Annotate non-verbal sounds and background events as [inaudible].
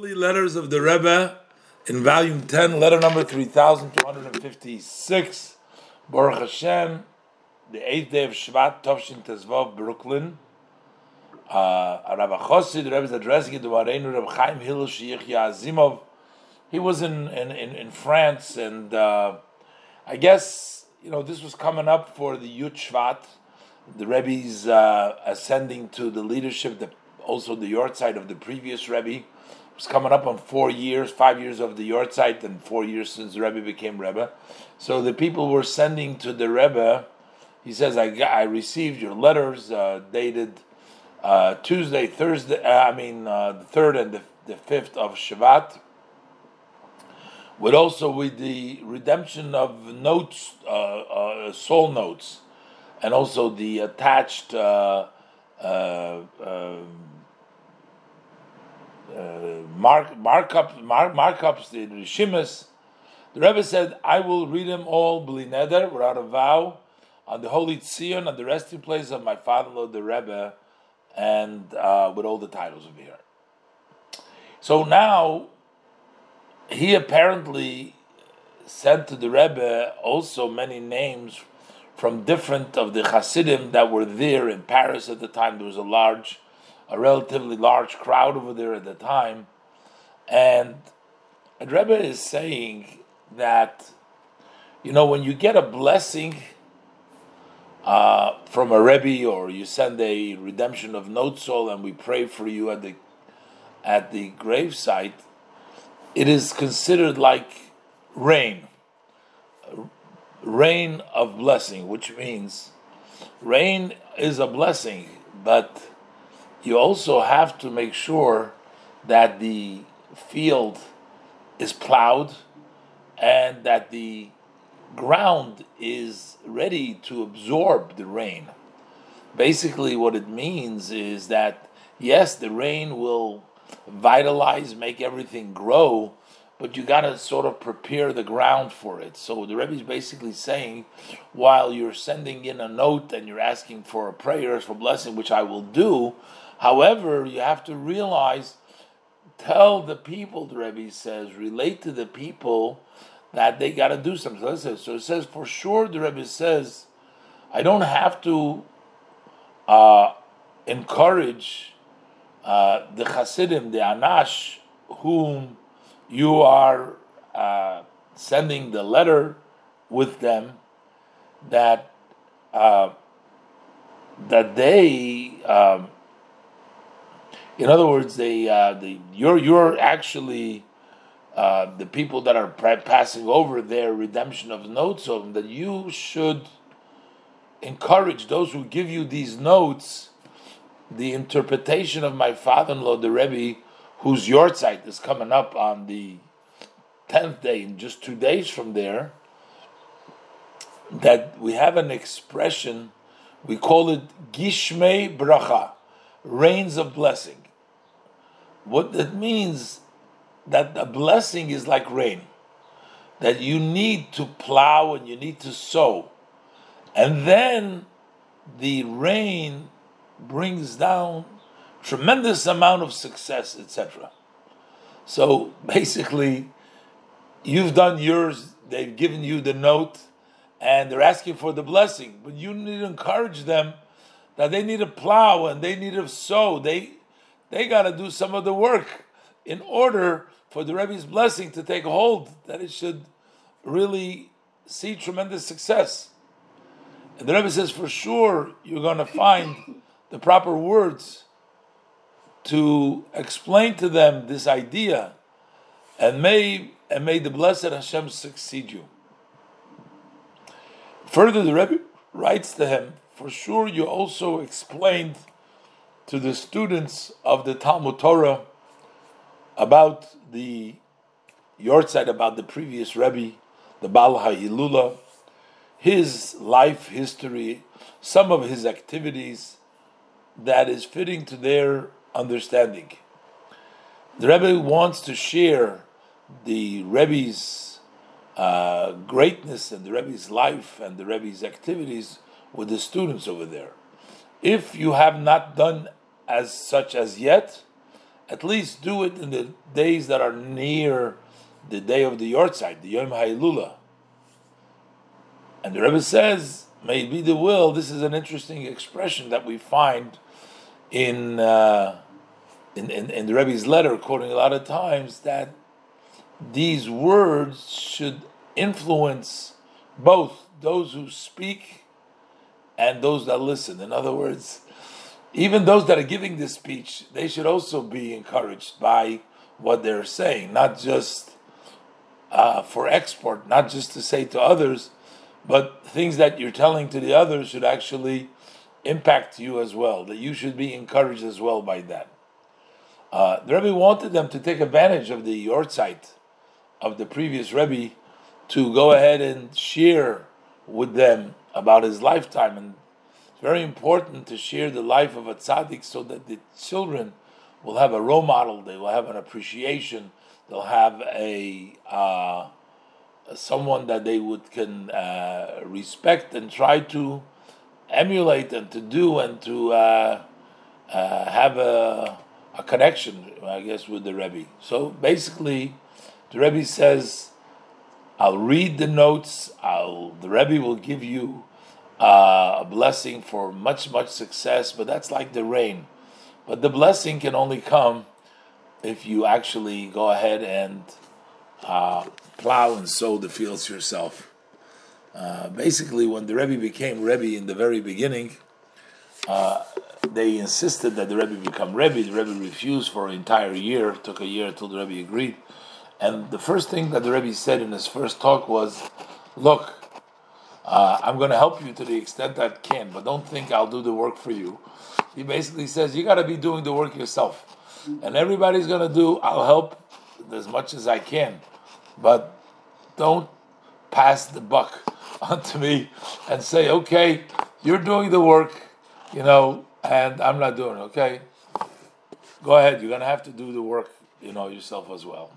Holy Letters of the Rebbe in volume 10, letter number 3256. Baruch Hashem, the 8th day of Shvat, Tovshin Tezvov, Brooklyn. Uh, Rabbi Chossi, the Rebbe is addressing it to Areinu Reb Chaim Hillel Shiyichya Azimov. He was in, in, in, in France, and uh, I guess, you know, this was coming up for the Yud Shvat, the Rebbe's uh, ascending to the leadership, the also the yahrzeit of the previous Rebbe. Coming up on four years, five years of the yahrzeit, and four years since the Rebbe became Rebbe. So the people were sending to the Rebbe. He says, "I got, I received your letters uh, dated uh, Tuesday, Thursday. Uh, I mean, uh, the third and the, the fifth of Shvat." With also with the redemption of notes, uh, uh, soul notes, and also the attached uh, uh, mark markup mark, markups the rishimas. The Rebbe said, "I will read them all bli neder without a vow on the holy Tzion on the resting place of my father-in-law the Rebbe, and uh, with all the titles of here." So now he apparently sent to the Rebbe also many names from different of the Hasidim that were there in Paris at the time. There was a large a relatively large crowd over there at the time, and Rebbe is saying that you know when you get a blessing uh, from a Rebbe or you send a redemption of notzol and we pray for you at the at the gravesite, it is considered like rain, rain of blessing, which means rain is a blessing, but you also have to make sure that the field is plowed and that the ground is ready to absorb the rain. Basically, what it means is that yes, the rain will vitalize, make everything grow, but you got to sort of prepare the ground for it. So the Rebbe is basically saying, while you're sending in a note and you're asking for a prayer for blessing, which I will do, However, you have to realize, tell the people, the Rebbe says, relate to the people that they got to do something. So it says, for sure, the Rebbe says, I don't have to uh, encourage uh, the Hasidim, the Anash, whom you are uh, sending the letter with them, that uh, that they um, in other words, they, uh, you're you're actually uh, the people that are passing over their redemption of notes of them, that you should encourage those who give you these notes the interpretation of my father-in-law, the Rebbe, whose yahrzeit is coming up on the tenth day, in just two days from there. That we have an expression, we call it Gishmei Bracha, rains of blessing. What that means that a blessing is like rain, that you need to plow and you need to sow, and then the rain brings down tremendous amount of success, etc. So [laughs] basically, you've done yours. They've given you the note, and they're asking for the blessing. But you need to encourage them that they need to plow and they need to sow. They they got to do some of the work in order for the Rebbe's blessing to take hold, that it should really see tremendous success. And the Rebbe says, for sure, you're going to find the proper words to explain to them this idea, and may and may the blessed Hashem succeed you. Further, the Rebbe writes to him, for sure, you also explained to the students of the Talmud Torah about the yahrzeit, about the previous Rebbe, the Baal HaHilula, his life history, some of his activities that is fitting to their understanding. The Rebbe wants to share the Rebbe's uh, greatness and the Rebbe's life and the Rebbe's activities with the students over there. If you have not done as such as yet, at least do it in the days that are near the day of the Yortzeit, the Yom Hailula. And the Rebbe says, may it be the will, this is an interesting expression that we find in, uh, in, in, in the Rebbe's letter, quoting a lot of times, that these words should influence both those who speak and those that listen. In other words, even those that are giving this speech, they should also be encouraged by what they're saying, not just uh, for export, not just to say to others, but things that you're telling to the others should actually impact you as well, that you should be encouraged as well by that. Uh, the Rebbe wanted them to take advantage of the Yortzeit of the previous Rebbe to go ahead and share with them about his lifetime. And it's very important to share the life of a tzaddik so that the children will have a role model, they will have an appreciation, they'll have a uh, someone that they would can uh, respect and try to emulate and to do and to uh, uh have a, a connection, I guess, with the Rebbe. So basically, the Rebbe says, "I'll read the notes. I'll the Rebbe will give you uh, a blessing for much much success, but that's like the rain. But the blessing can only come if you actually go ahead and uh, plow and sow the fields yourself. Uh, basically, when the Rebbe became Rebbe in the very beginning, uh, they insisted that the Rebbe become Rebbe. The Rebbe refused for an entire year. It took a year until the Rebbe agreed. And the first thing that the Rebbe said in his first talk was, "Look, uh, I'm going to help you to the extent I can, but don't think I'll do the work for you." He basically says you got to be doing the work yourself, and everybody's going to do. I'll help as much as I can, but don't pass the buck [laughs] onto me and say, "Okay, you're doing the work, you know, and I'm not doing it." Okay, go ahead. You're going to have to do the work, you know, yourself as well.